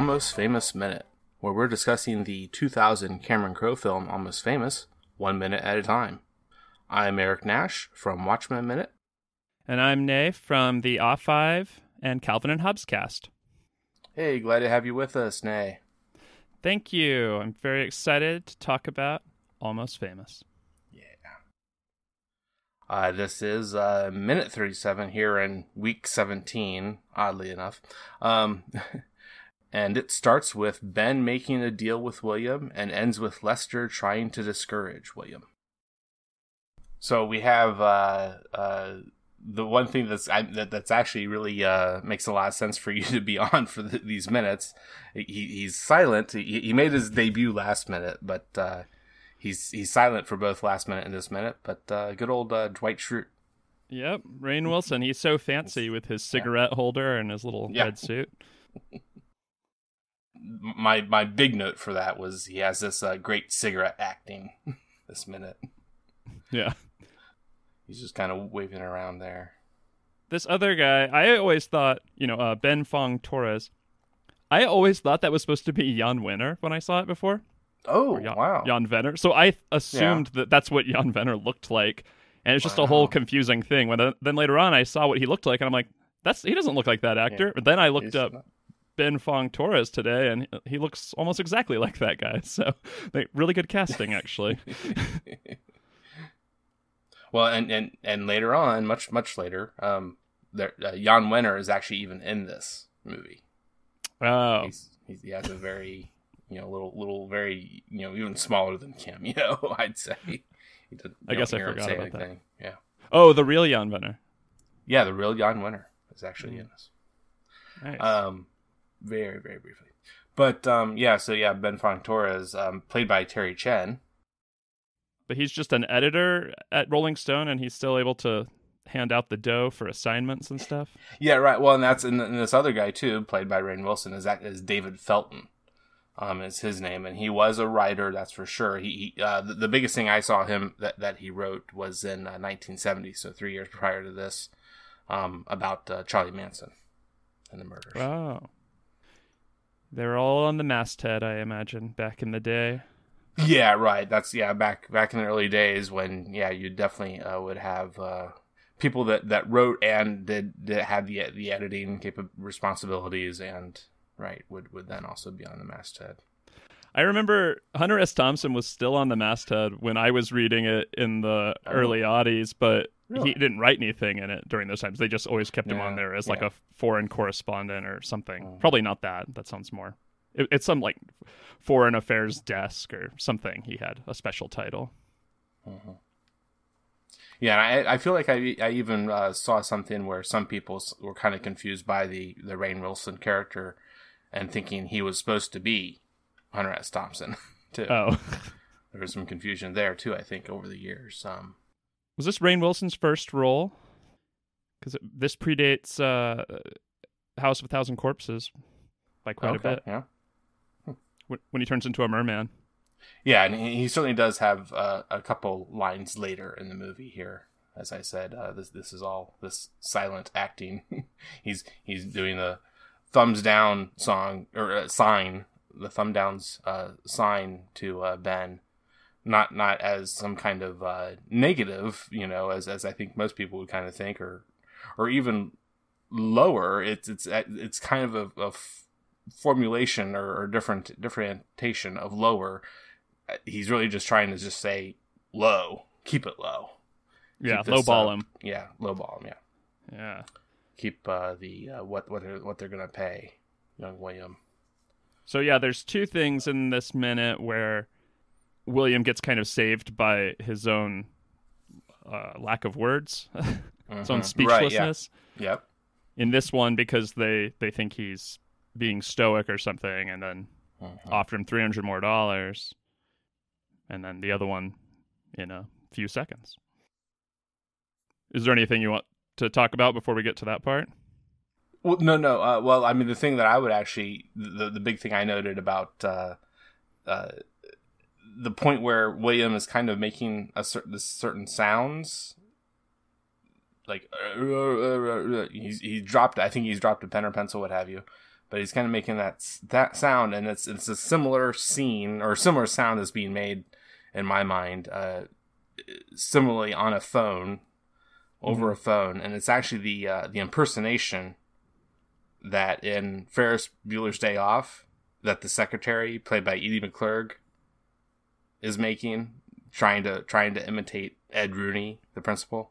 Almost Famous Minute, where we're discussing the 2000 Cameron Crowe film Almost Famous, one minute at a time. I'm Eric Nash from Watchmen Minute. And I'm Nay from the Off Five and Calvin and Hobbes cast. Hey, glad to have you with us, Nay. Thank you. I'm very excited to talk about Almost Famous. Yeah. Uh, this is uh, minute 37 here in week 17, oddly enough. Um, and it starts with Ben making a deal with William and ends with Lester trying to discourage William. So we have uh, uh, the one thing that's I, that, that's actually really uh, makes a lot of sense for you to be on for the, these minutes. He, he's silent. He, he made his debut last minute, but uh, he's he's silent for both last minute and this minute. But uh, good old uh, Dwight Schrute. Yep, Rainn Wilson. He's so fancy with his cigarette holder and his little Yeah. red suit. My my big note for that was he has this uh, great cigarette acting this minute. Yeah. He's just kind of waving around there. This other guy, I always thought, you know, uh, Ben Fong Torres. I always thought that was supposed to be Jan Wenner when I saw it before. Oh Jan, wow! Jan Wenner. So I assumed that that's what Jan Wenner looked like, and it's just a whole confusing thing. When uh, then later on I saw what he looked like, and I'm like, that's he doesn't look like that actor. But then I looked He's up not- Ben Fong Torres today, and he looks almost exactly like that guy. So, they, really good casting, actually. Well, and, and and later on, much much later, um, there uh, Jan Wenner is actually even in this movie. oh, He's, he's he has a very you know little little very you know even smaller than cameo. I'd say. He did, I guess I forgot about that. anything. Yeah, oh, the real Jan Wenner. yeah, the real Jan Wenner is actually in this. Nice. Um, very very briefly, but um, yeah. So yeah, Ben Fong Torres, um, played by Terry Chen. but he's just an editor at Rolling Stone, and he's still able to hand out the dough for assignments and stuff. Yeah, right. Well, and that's and, and this other guy too, played by Rainn Wilson, is that is David Felton. Um, is his name, and he was a writer, that's for sure. He, he uh, the, the biggest thing I saw him that that he wrote was in uh, 1970, so three years prior to this, um, about uh, Charlie Manson and the murders. Wow. They were all on the masthead, I imagine, back in the day. Yeah, right. That's yeah. Back back in the early days when yeah, you definitely uh, would have uh, people that, that wrote and did, did had the the editing responsibilities and right would would then also be on the masthead. I remember Hunter S. Thompson was still on the masthead when I was reading it in the Oh. early oddies, but Really? he didn't write anything in it during those times. They just always kept him on there as like yeah. a foreign correspondent or something. Oh. Probably not that. That sounds more. It, it's some like foreign affairs desk or something. He had a special title. Yeah, I, I feel like I, I even uh, saw something where some people were kind of confused by the the Rainn Wilson character and thinking he was supposed to be Hunter S. Thompson too. Oh, There was some confusion there too. I think over the years. Um, was this Rainn Wilson's first role? Because this predates uh, House of a Thousand Corpses by quite a bit. Yeah. When, when he turns into a merman. Yeah, and he he certainly does have uh, a couple lines later in the movie here as I said, uh, this this is all this silent acting. he's he's doing the thumbs down song or uh, sign, the thumb downs uh, sign to uh, Ben, not not as some kind of uh, negative, you know, as as I think most people would kind of think, or or even lower. It's it's it's kind of a, formulation or, or different differentiation of lower. He's really just trying to just say low, keep it low. Yeah, Keep this low ball up. him. Yeah, low ball him. Yeah, Yeah. keep uh, the uh, what what they're, what they're gonna pay young William. So yeah, there's two things in this minute where William gets kind of saved by his own uh, lack of words, his own Mhm. Right, yeah. speechlessness. Yep. In this one, because they they think he's being stoic or something, and then Mhm. offer him three hundred more dollars, and then the other one in a few seconds. Is there anything you want to talk about before we get to that part? Well, no, no. Uh, well, I mean, the thing that I would actually, the the big thing I noted about uh, uh, the point where William is kind of making a certain certain sounds, like uh, he's he dropped. I think he's dropped a pen or pencil, what have you. But he's kind of making that that sound, and it's it's a similar scene or similar sound that's being made in my mind, uh, similarly on a phone, over a phone, and it's actually the uh, the impersonation that in Ferris Bueller's Day Off that the secretary, played by Edie McClurg, is making, trying to trying to imitate Ed Rooney, the principal.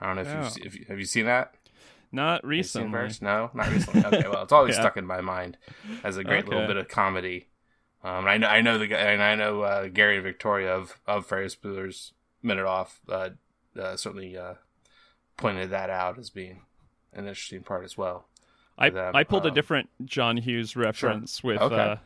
I don't know if Yeah. you've, if you have you seen that. Not Have you seen recently. No, not recently. Okay, well, it's always Yeah. stuck in my mind as a great little bit of comedy. Um, I know I know the guy, and I know uh, Gary and Victoria of of Ferris Bueller's Minute Off uh, uh, certainly uh, pointed that out as being an interesting part as well. I, I pulled a um, different John Hughes reference with Okay.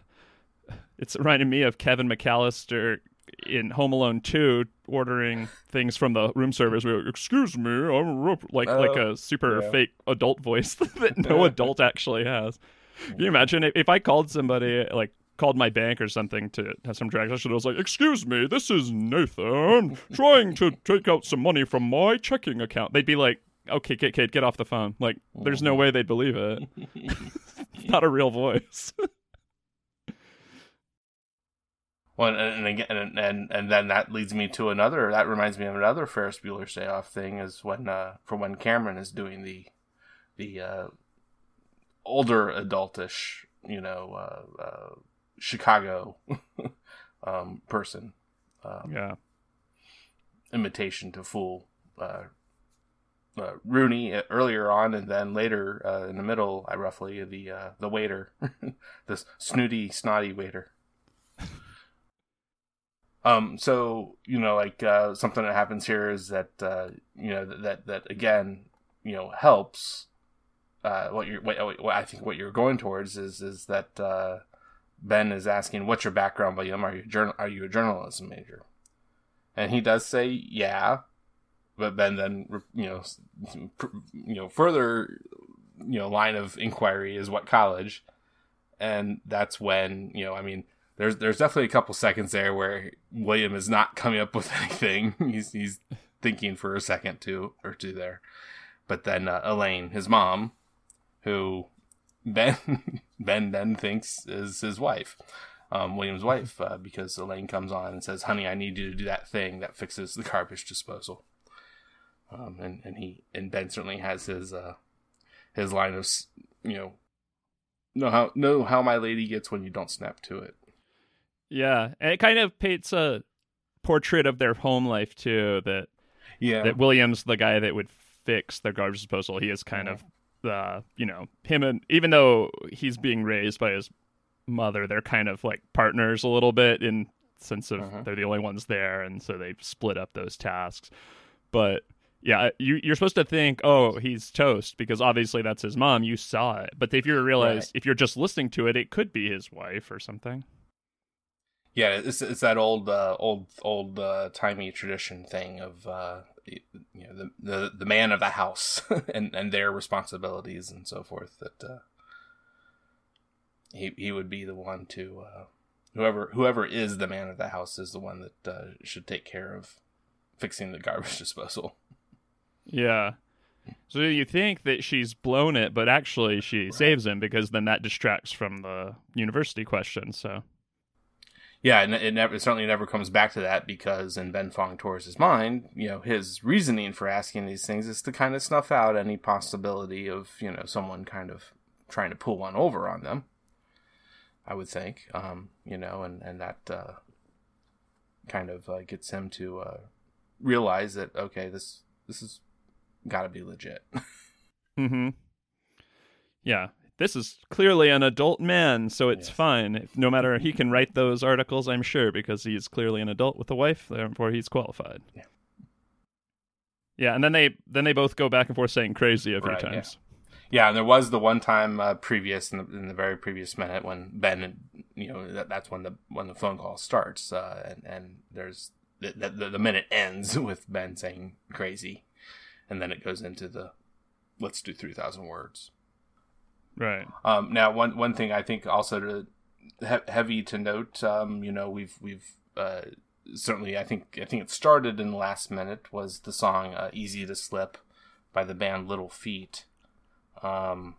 It's reminding me of Kevin McAllister in Home Alone 2 ordering things from the room service. We're like, Excuse me, I'm a rep-" like like Oh, a super yeah. fake adult voice that no adult actually has. Can you imagine if, if I called somebody like called my bank or something to have some transaction? I was like, "Excuse me, this is Nathan trying to take out some money from my checking account." They'd be like, "Okay, kid, kid, get off the phone." Like, there's no way they'd believe it. not a real voice. Well, and, and again, and, and and then that leads me to another. That reminds me of another Ferris Bueller's Day Off thing is when uh, for when Cameron is doing the the uh, older adultish, you know, uh, uh, Chicago um, person um, yeah. imitation to fool uh, uh, Rooney earlier on, and then later uh, in the middle, I roughly the uh, the waiter, this snooty, snotty waiter. Um. So you know, like uh, something that happens here is that uh, you know that that, again, you know, helps. Uh, what you're, what, what I think what you're going towards is is that uh, Ben is asking, "What's your background, William? Are you journal? Are you a journalism major?" And he does say, "Yeah," but Ben then you know you know further you know line of inquiry is what college, and that's when you know I mean there's there's definitely a couple seconds there where William is not coming up with anything. he's he's thinking for a second two or two there, but then uh, Elaine, his mom, who Ben Ben then thinks is his wife, um, William's wife, uh, because Elaine comes on and says, "Honey, I need you to do that thing that fixes the garbage disposal." Um, and and he and Ben certainly has his uh, his line of you know know how know how my lady gets when you don't snap to it. Yeah. And it kind of paints a portrait of their home life too that Yeah, that William's the guy that would fix their garbage disposal. He is kind of the, you know, him and even though he's being raised by his mother, they're kind of like partners a little bit in sense of Mhm. they're the only ones there, and so they split up those tasks. But yeah, you, you're supposed to think, oh, he's toast because obviously that's his mom. You saw it, but if you realize Right. if you're just listening to it, it could be his wife or something. Yeah, it's it's that old uh, old old uh, timey tradition thing of uh, you know the, the the man of the house and and their responsibilities and so forth. That uh, he he would be the one to uh, whoever whoever is the man of the house is the one that uh, should take care of fixing the garbage disposal. Yeah. So you think that she's blown it, but actually she saves him because then that distracts from the university question. So Yeah, and it never it certainly never comes back to that because in Ben Fong Torres' mind, you know, his reasoning for asking these things is to kind of snuff out any possibility of, you know, someone kind of trying to pull one over on them. I would think, um, you know, and and that uh, kind of uh, gets him to uh, realize that okay, this this has got to be legit. mm-hmm. Yeah. This is clearly an adult man, so it's Yes. fine. No matter he can write those articles, I'm sure, because he's clearly an adult with a wife, therefore he's qualified. Yeah. Yeah, and then they then they both go back and forth saying crazy a few Right, yeah. times. Yeah, and there was the one time uh, previous in the, in the very previous minute when Ben, you know, that, that's when the when the phone call starts, uh, and and there's the, the the minute ends with Ben saying crazy, and then it goes into the let's do three thousand words. Right. Um, now, one one thing I think also to he- heavy to note, um, you know, we've we've uh, certainly I think I think it started in the last minute was the song uh, "Easy to Slip" by the band Little Feat, um,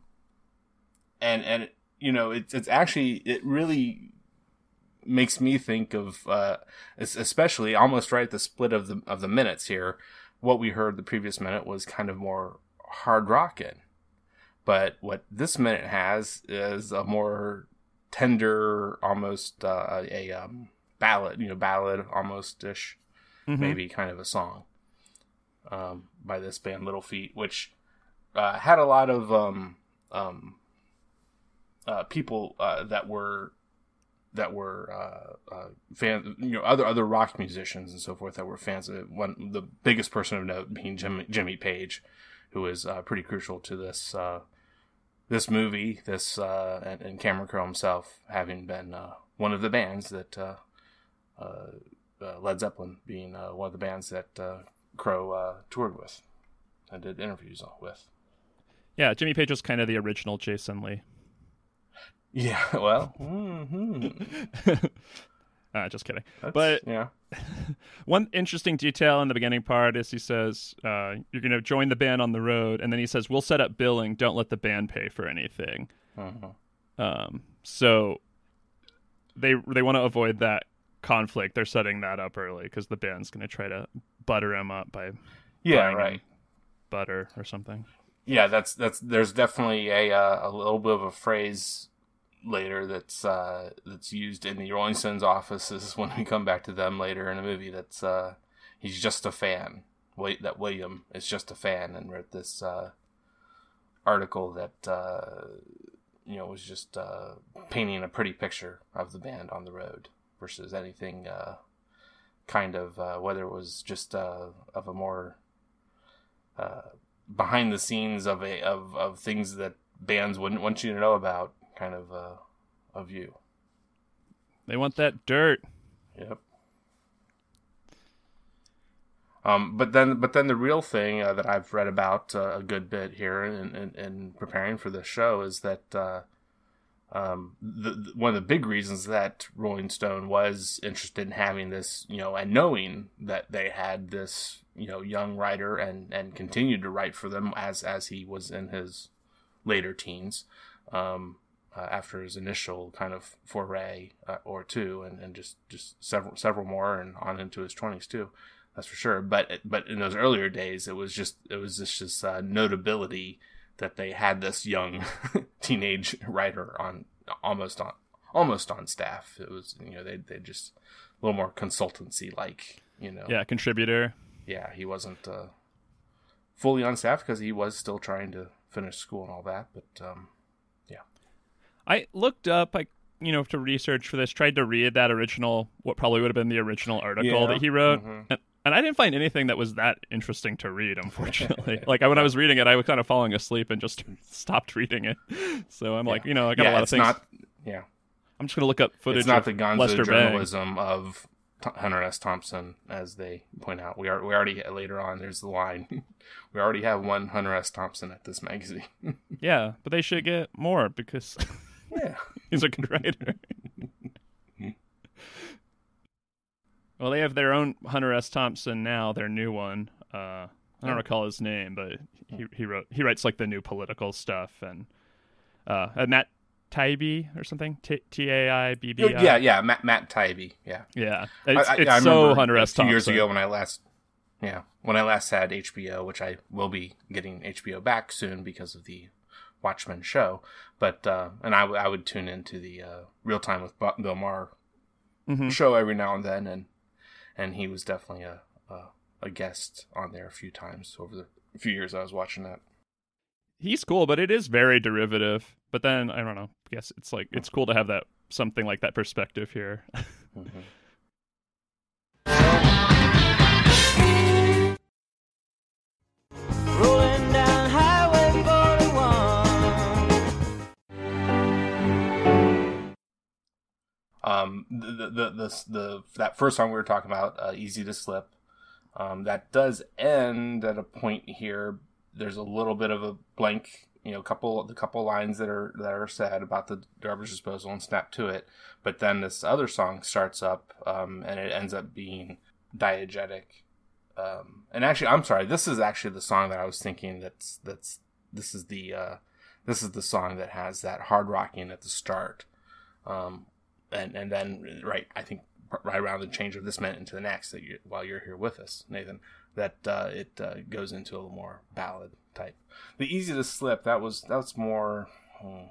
and and you know it's it's actually it really makes me think of uh, especially almost right at the split of the of the minutes here. What we heard the previous minute was kind of more hard rockin'. But what this minute has is a more tender, almost uh, a um, ballad, you know, ballad almost ish, Mhm. maybe kind of a song um, by this band Little Feat, which uh, had a lot of um, um, uh, people uh, that were that were uh, uh, fans, you know, other other rock musicians and so forth that were fans of. One, the biggest person of note being Jimmy, Jimmy Page, who is uh, pretty crucial to this uh, this movie, this uh, and, and Cameron Crowe himself having been uh, one of the bands that uh, uh, uh, Led Zeppelin being uh, one of the bands that uh, Crowe uh, toured with and did interviews with. Yeah, Jimmy Page was kind of the original Jason Lee. Yeah, well, hmm uh, just kidding. that's- But yeah, one interesting detail in the beginning part is he says, uh, "You're going to join the band on the road," and then he says, "We'll set up billing. Don't let the band pay for anything." Mhm. Um, so they they want to avoid that conflict. They're setting that up early because the band's going to try to butter him up by yeah, right. butter or something. yeah that's that's there's definitely a uh, a little bit of a phrase later that's uh that's used in the Rolling Stones offices when we come back to them later in the movie that's uh he's just a fan. Wait that William is just a fan and wrote this uh article that uh you know was just uh painting a pretty picture of the band on the road versus anything uh kind of whether it was just of a more behind the scenes of a of of things that bands wouldn't want you to know about kind of uh of you They want that dirt. yep um but then but then the real thing uh, that i've read about uh, a good bit here in, in in preparing for this show is that uh um, the, the- one of the big reasons that Rolling Stone was interested in having this, you know, and knowing that they had this, you know, young writer and and continued to write for them as as he was in his later teens, um, uh, after his initial kind of foray uh, or two, and, and just just several several more, and on into his twenties too. That's for sure. But but in those earlier days, it was just it was just this uh, notability that they had this young teenage writer on almost on almost on staff. It was you know they they just a little more consultancy like you know Yeah, contributor. yeah he wasn't uh, fully on staff because he was still trying to finish school and all that. But um, I looked up, I you know, to research for this, tried to read that original, what probably would have been the original article Yeah. that he wrote, Mhm. and, and I didn't find anything that was that interesting to read. Unfortunately, like when I was reading it, I was kind of falling asleep and just stopped reading it. So I'm like, you know, I got yeah, a lot of things. not yeah I'm just gonna look up footage it's not of the Gonzo Lester Bang. journalism of T- Hunter S. Thompson, as they point out. We are we already later on. There's the line. we already have one Hunter S. Thompson at this magazine. Yeah, but they should get more because yeah. he's a good writer. well, they have their own Hunter S. Thompson now, their new one. Uh, I don't recall his name, but he he wrote he writes like the new political stuff and uh, uh Matt Taibbi or something T A I B B I. yeah, yeah, Matt Matt Taibbi, yeah. yeah. It's, I, I, it's I so Hunter S. Two years ago when I last, yeah, when I last had HBO, which I will be getting HBO back soon because of the Watchmen show. But uh, and I, w- I would tune into the uh, Real Time with Bill Maher Mhm. show every now and then, and and he was definitely a, a a guest on there a few times over the few years I was watching that. He's cool, but it is very derivative. But then I don't know. I guess it's like it's cool to have that something like that perspective here. Mhm. Um, the, the, the, the, that first song we were talking about, uh, Easy to Slip, um, that does end at a point here. There's a little bit of a blank, you know, couple, the couple lines that are, that are said about the garbage disposal and snap to it. But then this other song starts up, um, and it ends up being diegetic. Um, and actually, I'm sorry, this is actually the song that I was thinking that's, that's, this is the, uh, this is the song that has that hard rocking at the start. Um, and and then right i think right around the change of this minute into the next that you while you're here with us nathan that uh, it uh, goes into a little more ballad type the easy to slip that was that was more hmm,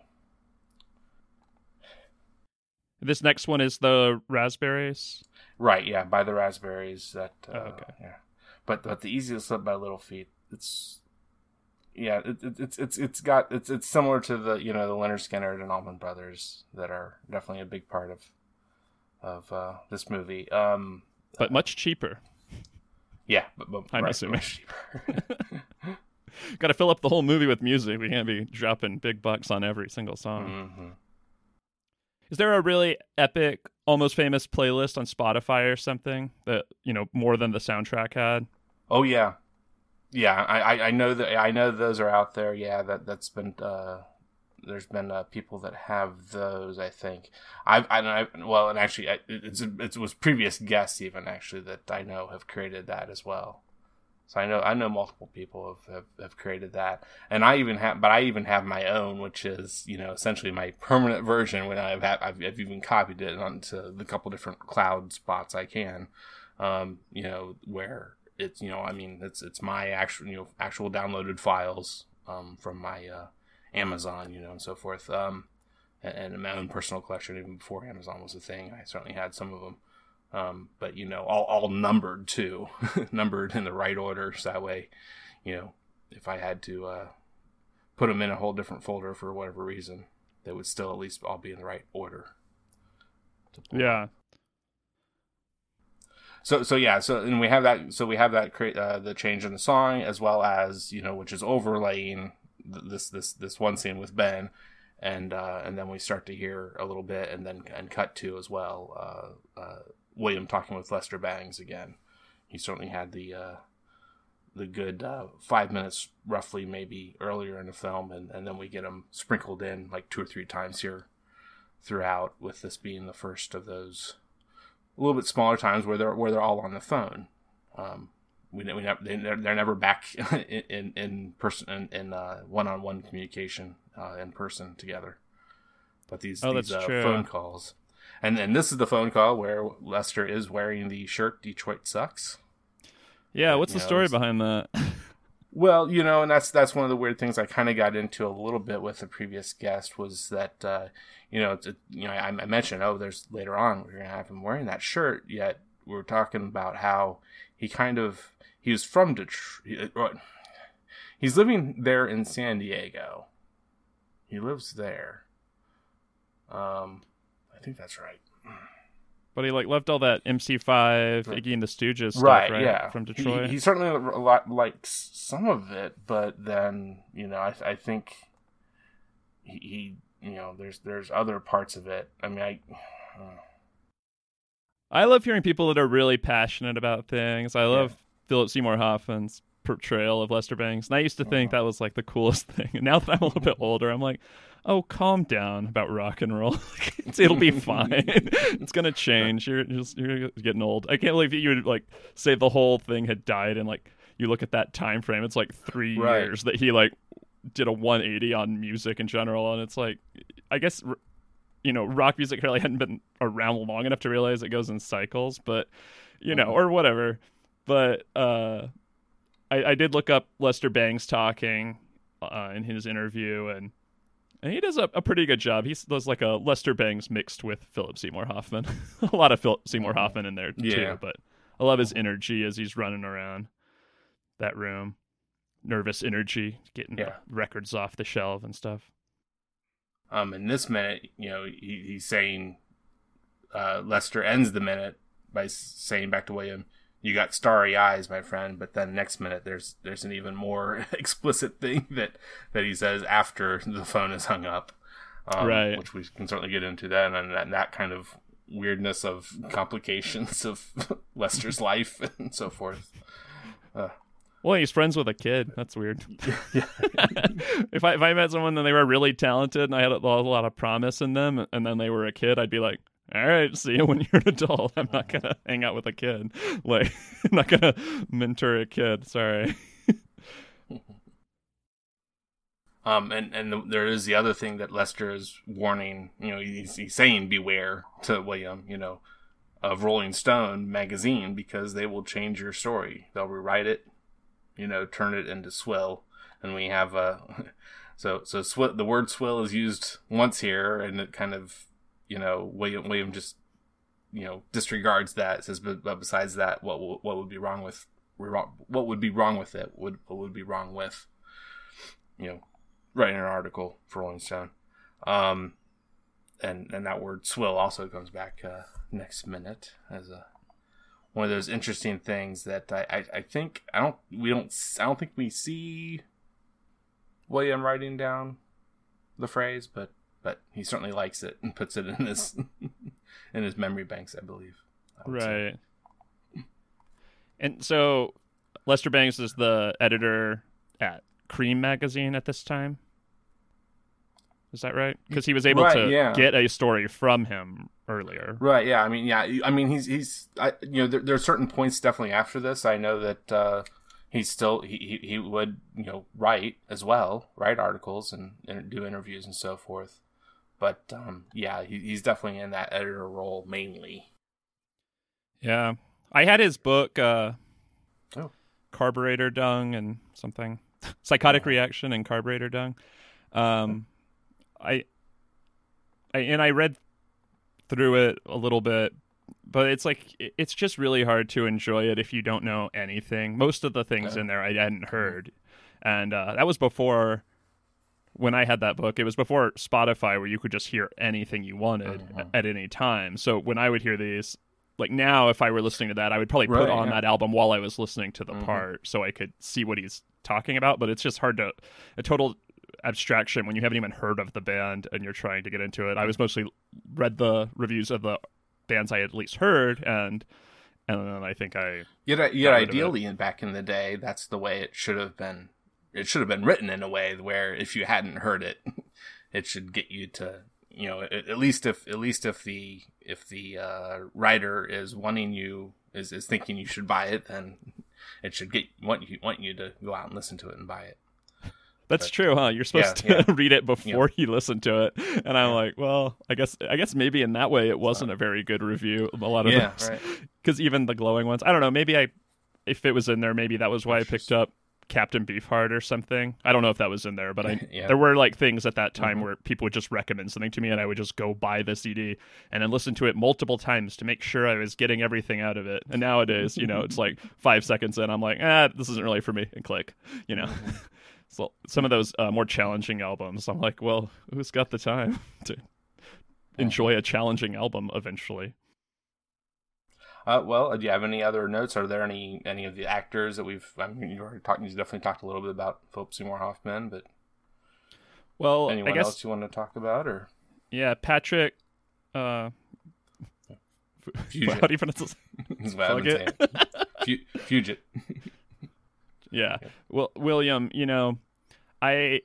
this next one is the raspberries. right yeah by the raspberries that uh, Oh, okay. yeah but but the easy to slip by little feat it's yeah it, it, it's it's it's got it's it's similar to the you know the lynyrd skynyrd and allman brothers that are definitely a big part of of uh, this movie um but much cheaper. Yeah, but, but I'm right, assuming. much cheaper. Got to fill up the whole movie with music. We can't be dropping big bucks on every single song. hmm Is there a really epic, almost famous playlist on Spotify or something that you know more than the soundtrack had? Oh yeah, yeah. I, I know that I know those are out there. Yeah, that that's been uh, there's been uh, people that have those. I think I've I, I well, and actually I, it's it was previous guests even actually that I know have created that as well. So I know I know multiple people have, have, have created that, and I even have, but I even have my own, which is you know essentially my permanent version. When I've had, I've, I've even copied it onto the couple different cloud spots I can, um, you know, where it's you know I mean it's it's my actual you know actual downloaded files um, from my uh, Amazon, you know, and so forth, um, and, my own personal collection even before Amazon was a thing. I certainly had some of them. Um, but you know, all, all numbered too, numbered in the right order. So that way, you know, if I had to uh, put them in a whole different folder for whatever reason, they would still at least all be in the right order. Yeah. So so yeah so and we have that so we have that uh, the change in the song as well as you know which is overlaying th- this this this one scene with Ben and uh, and then we start to hear a little bit and then and cut to as well uh, uh, William talking with Lester Bangs again. He certainly had the uh, the good uh, five minutes roughly maybe earlier in the film and, and then we get him sprinkled in like two or three times here throughout with this being the first of those a little bit smaller times where they're where they're all on the phone. Um, we, we never, they, they're, they're never back in, in, in person in, in uh, one-on-one communication uh, in person together. But these, Oh, these uh, phone calls, and then this is the phone call where Lester is wearing the shirt "Detroit sucks." Yeah. What's the Yeah, story behind that? Well, you know, and that's that's one of the weird things I kind of got into a little bit with the previous guest was that uh, you know, you know, I, I mentioned, oh, there's later on we're gonna have him wearing that shirt. Yet we're talking about how he kind of he was from Detroit. He's living there in San Diego. He lives there. Um, I think that's right. But he like left all that MC5, Iggy and the Stooges stuff, right, right? yeah From Detroit. he, certainly a lot likes some of it but then you know i, I think he, he you know there's there's other parts of it i mean i I love hearing people that are really passionate about things. I love Philip Seymour Hoffman's portrayal of Lester Bangs. And I used to think Uh-huh. that was like the coolest thing. And now that I'm a little bit older, I'm like, oh, calm down about rock and roll. It's- It'll be fine. it's gonna change. You're just you're getting old. I can't believe that you would like say the whole thing had died and like you look at that time frame, it's like three Right. years that he like did a 180 on music in general, and it's like, I guess, you know, rock music really hadn't been around long enough to realize it goes in cycles, but you know, or whatever. But uh, I, I did look up Lester Bangs talking uh, in his interview, and and he does a, a pretty good job. He does like a Lester Bangs mixed with Philip Seymour Hoffman. a lot of Philip Seymour Hoffman in there Yeah. too, but I love his energy as he's running around that room. Nervous energy, getting Yeah. records off the shelf and stuff. Um, in this minute, you know, he, he's saying uh, Lester ends the minute by saying back to William, "You got starry eyes, my friend." But then next minute, there's there's an even more explicit thing that that he says after the phone is hung up, um, Right. Which we can certainly get into then, and that, that kind of weirdness of complications of Lester's life and so forth. Well, he's friends with a kid. That's weird. if I if I met someone and they were really talented and I had a lot of promise in them, and then they were a kid, I'd be like, "All right, see you when you're an adult. I'm not gonna hang out with a kid. Like, I'm not gonna mentor a kid. Sorry." Um, and and the, there is the other thing that Lester is warning. You know, he's, he's saying beware to William. You know, of Rolling Stone magazine because they will change your story. They'll rewrite it. You know, turn it into swill. And we have uh so so swill. The word swill is used once here, and it kind of you know William William just you know disregards that. Says, but, but besides that, what what would be wrong with what would be wrong with it? Would what would be wrong with you know writing an article for Rolling Stone. Um, and and that word swill also comes back uh, next minute as a one of those interesting things that I, I, I think I don't we don't I don't think we see William writing down the phrase, but but he certainly likes it and puts it in his in his memory banks, I believe. I would say. Right. And so, Lester Bangs is the editor at Cream magazine at this time. Is that right? Because he was able Right, to yeah. get a story from him earlier. Right. Yeah. I mean, yeah. I mean, he's he's. I, you know, there, there are certain points definitely after this. I know that uh, he's still he, he he would you know write as well, write articles and, and do interviews and so forth. But um, yeah, he, he's definitely in that editor role mainly. Yeah. I had his book, uh, Oh. Carburetor Dung and something. Psychotic Oh. Reaction and Carburetor Dung. Um, I, I, and I read through it a little bit, but it's like, it's just really hard to enjoy it if you don't know anything. Most of the things Yeah. in there I hadn't heard. And uh, that was before when I had that book, it was before Spotify where you could just hear anything you wanted Uh-huh. at any time. So when I would hear these, like now, if I were listening to that, I would probably put on yeah. that album while I was listening to the Mhm. part so I could see what he's talking about. But it's just hard to, a total abstraction when you haven't even heard of the band and you're trying to get into it. I was mostly read the reviews of the bands I had at least heard and. And then I think I Yet, yet Got rid ideally, back in the day, that's the way it should have been. It should have been written in a way where if you hadn't heard it, it should get you to you know at, at least if at least if the if the uh, writer is wanting you is, is thinking you should buy it, then it should get want you want you to go out and listen to it and buy it. That's But- true, huh? You're supposed Yeah, to read it before you listen to it, and I'm Yeah. like, well, I guess, I guess maybe in that way it wasn't a very good review. A lot of Yeah, those, right. because even the glowing ones, I don't know. Maybe I, if it was in there, maybe that was why I picked up Captain Beefheart or something. I don't know if that was in there, but I Yeah. there were like things at that time Mhm. where people would just recommend something to me, and I would just go buy the CD and then listen to it multiple times to make sure I was getting everything out of it. And nowadays, you know, it's like five seconds in, I'm like, ah, this isn't really for me, and click, you know. So some of those uh, more challenging albums, I'm like, well, who's got the time to enjoy a challenging album eventually? Uh, well, do you have any other notes? Are there any any of the actors that we've? I mean, you already talked. You definitely talked a little bit about Philip Seymour Hoffman, but Well, anyone guess else you want to talk about or yeah, Patrick. Uh, Fugit? how do you pronounce this? Is what I've been saying. Fugit. Fu- Fugit. Yeah. Well, William, you know, I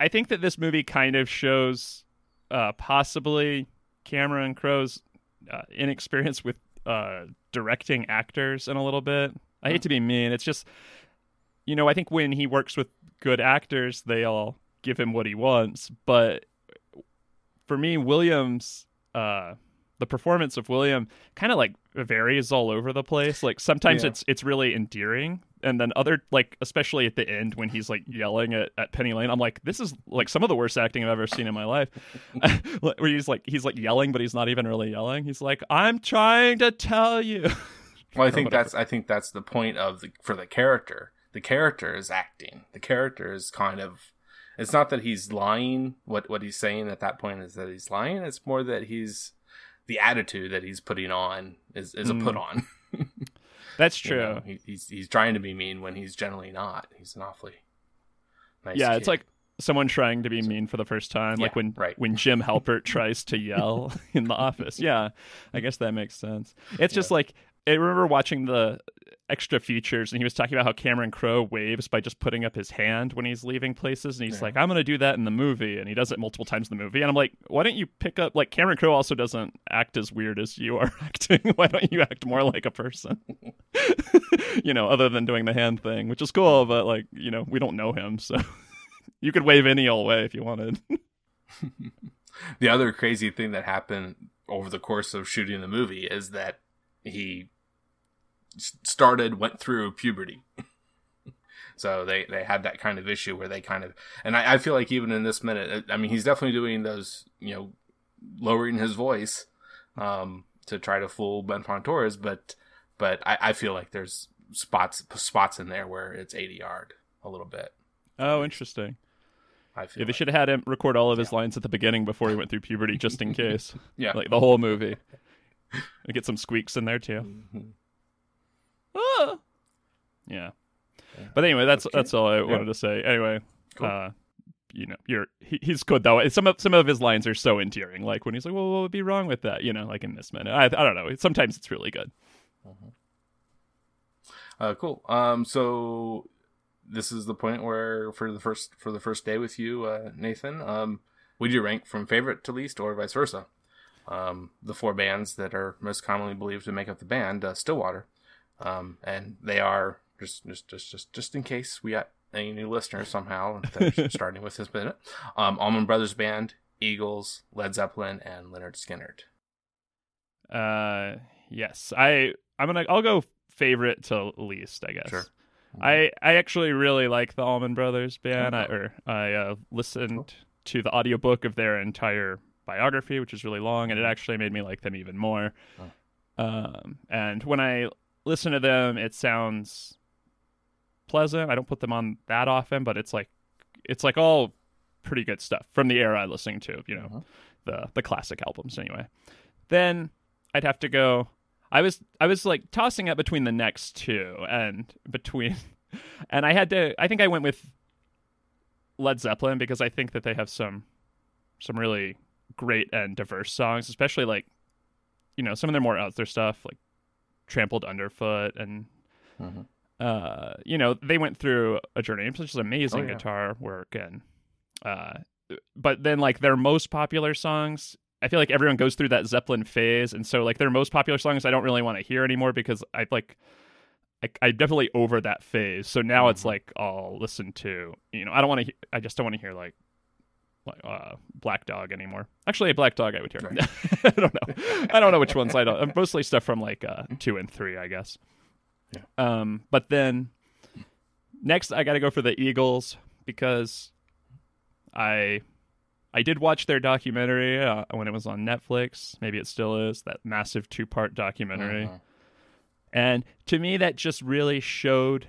I think that this movie kind of shows uh, possibly Cameron Crowe's uh, inexperience with uh, directing actors in a little bit. I hate to be mean. It's just you know, I think when he works with good actors, they all give him what he wants. But for me, Williams, uh, the performance of William kind of like varies all over the place. Like sometimes Yeah. it's it's really endearing, and then other like especially at the end when he's like yelling at, at Penny Lane, I'm like, this is like some of the worst acting I've ever seen in my life. Where he's like he's like yelling, but he's not even really yelling. He's like, I'm trying to tell you. Well, I think that's I think that's the point of the for the character. The character is acting. The character is kind of. It's not that he's lying. What what he's saying at that point is that he's lying. It's more that he's the attitude that he's putting on is is a Mm. put on. That's You true. know, he, he's he's trying to be mean when he's generally not. He's an awfully nice. yeah, it's like someone trying to be mean for the first time, like when right. when Jim Halpert tries to yell in the office. Yeah, I guess that makes sense. It's just like I remember watching the extra features, and he was talking about how Cameron Crowe waves by just putting up his hand when he's leaving places, and he's Yeah. like, "I'm going to do that in the movie," and he does it multiple times in the movie, and I'm like, "Why don't you pick up like Cameron Crowe also doesn't act as weird as you are acting? Why don't you act more like a person?" you know, other than doing the hand thing, which is cool, but like, you know, we don't know him, so you could wave any old way if you wanted. the other crazy thing that happened over the course of shooting the movie is that he started went through puberty so they they had that kind of issue where they kind of and I, I feel like even in this minute i mean he's definitely doing those you know lowering his voice um to try to fool ben Torres, but but I, I feel like there's spots spots in there where it's 80 yard a little bit Oh, interesting. i feel Yeah, they like. should have had him record all of his lines at the beginning before he went through puberty, just in case. yeah Like the whole movie. And get some squeaks in there too. Mhm. Ah! Yeah. But anyway, that's Okay. that's all I Yeah. wanted to say. Anyway, Cool. uh, you know, you're he, he's good though. Some of some of his lines are so endearing. Like when he's like, "Well, what would be wrong with that?" You know, like in this minute. I I don't know. Sometimes it's really good. Uh, cool. Um, so this is the point where for the first for the first day with you, uh, Nathan, um, we do rank from favorite to least, or vice versa. Um, the four bands that are most commonly believed to make up the band, uh, Stillwater, um, and they are just just just just just in case we got any new listeners somehow starting with this minute. Um, Allman Brothers Band, Eagles, Led Zeppelin, and Lynyrd Skynyrd. Uh, yes, I I'm gonna I'll go favorite to least. I guess. Sure. I I actually really like the Allman Brothers band. I Oh. or I uh, listened Cool. to the audiobook of their entire biography, which is really long, and it actually made me like them even more. Um, and when I listen to them, it sounds pleasant. I don't put them on that often, but it's like it's like all pretty good stuff from the era I listened to. You know, Mhm. the the classic albums anyway. Then I'd have to go. I was I was like tossing up between the next two and between, and I had to. I think I went with Led Zeppelin because I think that they have some some really great and diverse songs, especially like you know some of their more out there stuff like Trampled Underfoot and Mhm. uh you know they went through a journey, which is amazing Oh, yeah. guitar work and uh but then like their most popular songs I feel like everyone goes through that Zeppelin phase, and so like their most popular songs I don't really want to hear anymore because I like I, I'm definitely over that phase. So now it's Mhm. like I'll listen to you know I don't want to I just don't want to hear like uh, Black Dog anymore. Actually, a Black Dog I would hear. Right. I don't know. I don't know which ones I don't. Mostly stuff from like uh, two and three, I guess. Yeah. Um, but then next I got to go for the Eagles because I I did watch their documentary uh, when it was on Netflix. Maybe it still is that massive two part documentary. Mhm. And to me, that just really showed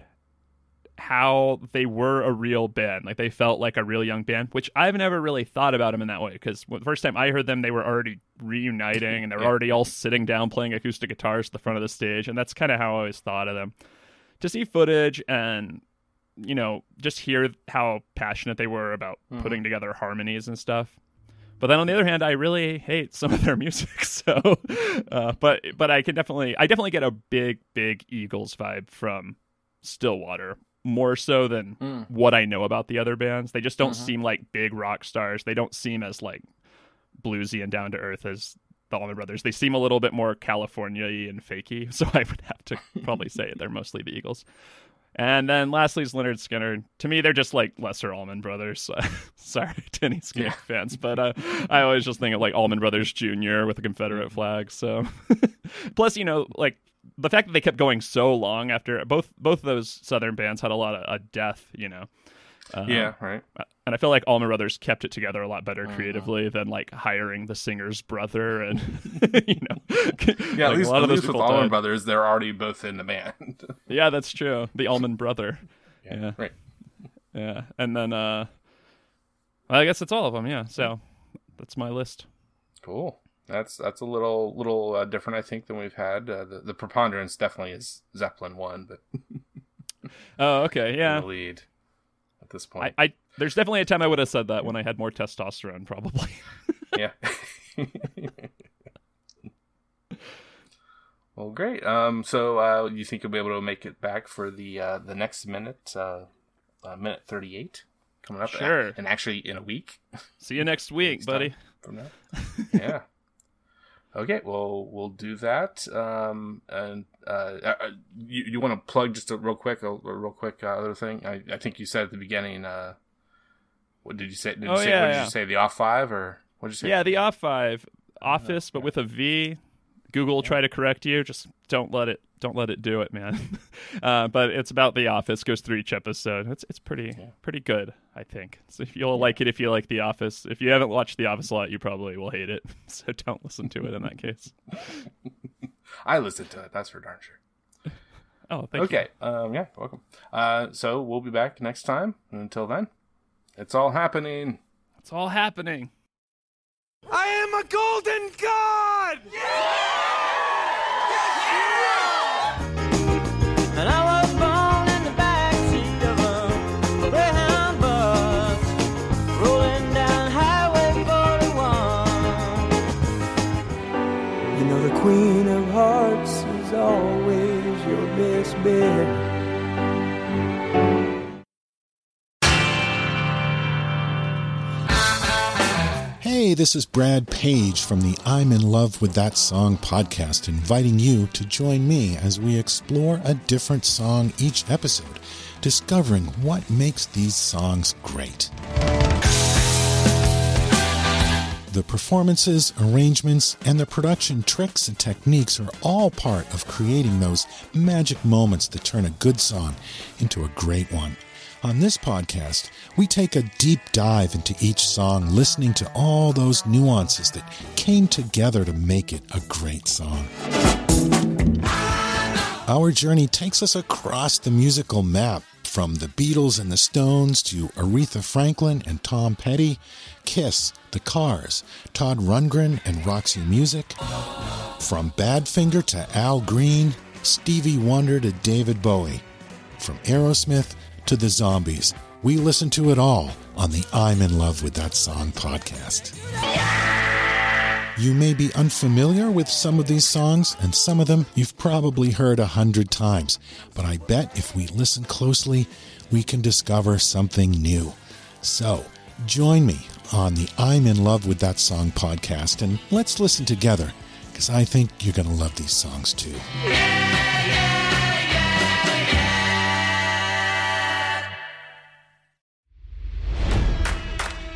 how they were a real band. Like they felt like a real young band, which I've never really thought about them in that way. Because the first time I heard them, they were already reuniting and they were Yeah. already all sitting down playing acoustic guitars at the front of the stage. And that's kind of how I always thought of them. To see footage and, you know, just hear how passionate they were about Mhm. putting together harmonies and stuff. But then on the other hand, I really hate some of their music. So, uh, but but I can definitely I definitely get a big big Eagles vibe from Stillwater more so than Mm. what I know about the other bands. They just don't Mhm. seem like big rock stars. They don't seem as like bluesy and down to earth as the Allman Brothers. They seem a little bit more California-y and fakey. So I would have to probably say they're mostly the Eagles. And then lastly is Lynyrd Skynyrd. To me, they're just like lesser Allman Brothers. Sorry to any Skynyrd Yeah. fans, but uh, I always just think of like Allman Brothers Jr. with a Confederate flag. So, plus, you know, like the fact that they kept going so long after both both of those Southern bands had a lot of, of death, you know. Uh, yeah, right. and I feel like Allman Brothers kept it together a lot better creatively than like hiring the singer's brother and you know Yeah, like, at least, a lot at of those with Allman died. Brothers, they're already both in the band. Yeah, that's true. The Allman brother. Yeah. Right. Yeah. And then uh I guess it's all of them, yeah. So that's my list. Cool. That's that's a little little uh, different, I think, than we've had. Uh, the, the preponderance definitely is Zeppelin one, but Oh, okay. Yeah. the lead at this point. I there's definitely a time I would have said that when I had more testosterone probably. yeah. well, great. Um, so uh, you think you'll be able to make it back for the uh, the next minute, uh, uh, minute thirty eight coming up? Sure. and actually in a week See you next week, Next buddy. from now. yeah. Okay, well, we'll do that. Um, and uh, uh, you you want to plug just a real quick, a, a real quick uh, other thing? I, I think you said at the beginning. Uh, what did you say? Did you Oh, say, yeah, what did yeah. you say? The off five or what did you say? Yeah, the off five office, but with a V. Google will try to correct you. Just don't let it. Don't let it do it, man. uh, but it's about the Office. Goes through each episode. It's it's pretty pretty good. I think. So if you'll like it, if you like The Office. If you haven't watched The Office a lot, you probably will hate it. So don't listen to it in that case. I listened to it. That's for darn sure. Oh, thank okay. Um, yeah, welcome. Uh, so we'll be back next time. And until then, it's all happening. It's all happening. I am a golden god! And Hey, this is Brad Page from the I'm in Love with That Song podcast, inviting you to join me as we explore a different song each episode, discovering what makes these songs great. The performances, arrangements, and the production tricks and techniques are all part of creating those magic moments that turn a good song into a great one. On this podcast, we take a deep dive into each song, listening to all those nuances that came together to make it a great song. Our journey takes us across the musical map from the Beatles and the Stones to Aretha Franklin and Tom Petty, Kiss, The Cars, Todd Rundgren and Roxy Music, from Badfinger to Al Green, Stevie Wonder to David Bowie, from Aerosmith to the Zombies. We listen to it all on the I'm in Love with That Song podcast. You may be unfamiliar with some of these songs, and some of them you've probably heard a hundred times, but I bet if we listen closely, we can discover something new. So, join me on the I'm in Love with That Song podcast, and let's listen together, because I think you're going to love these songs too.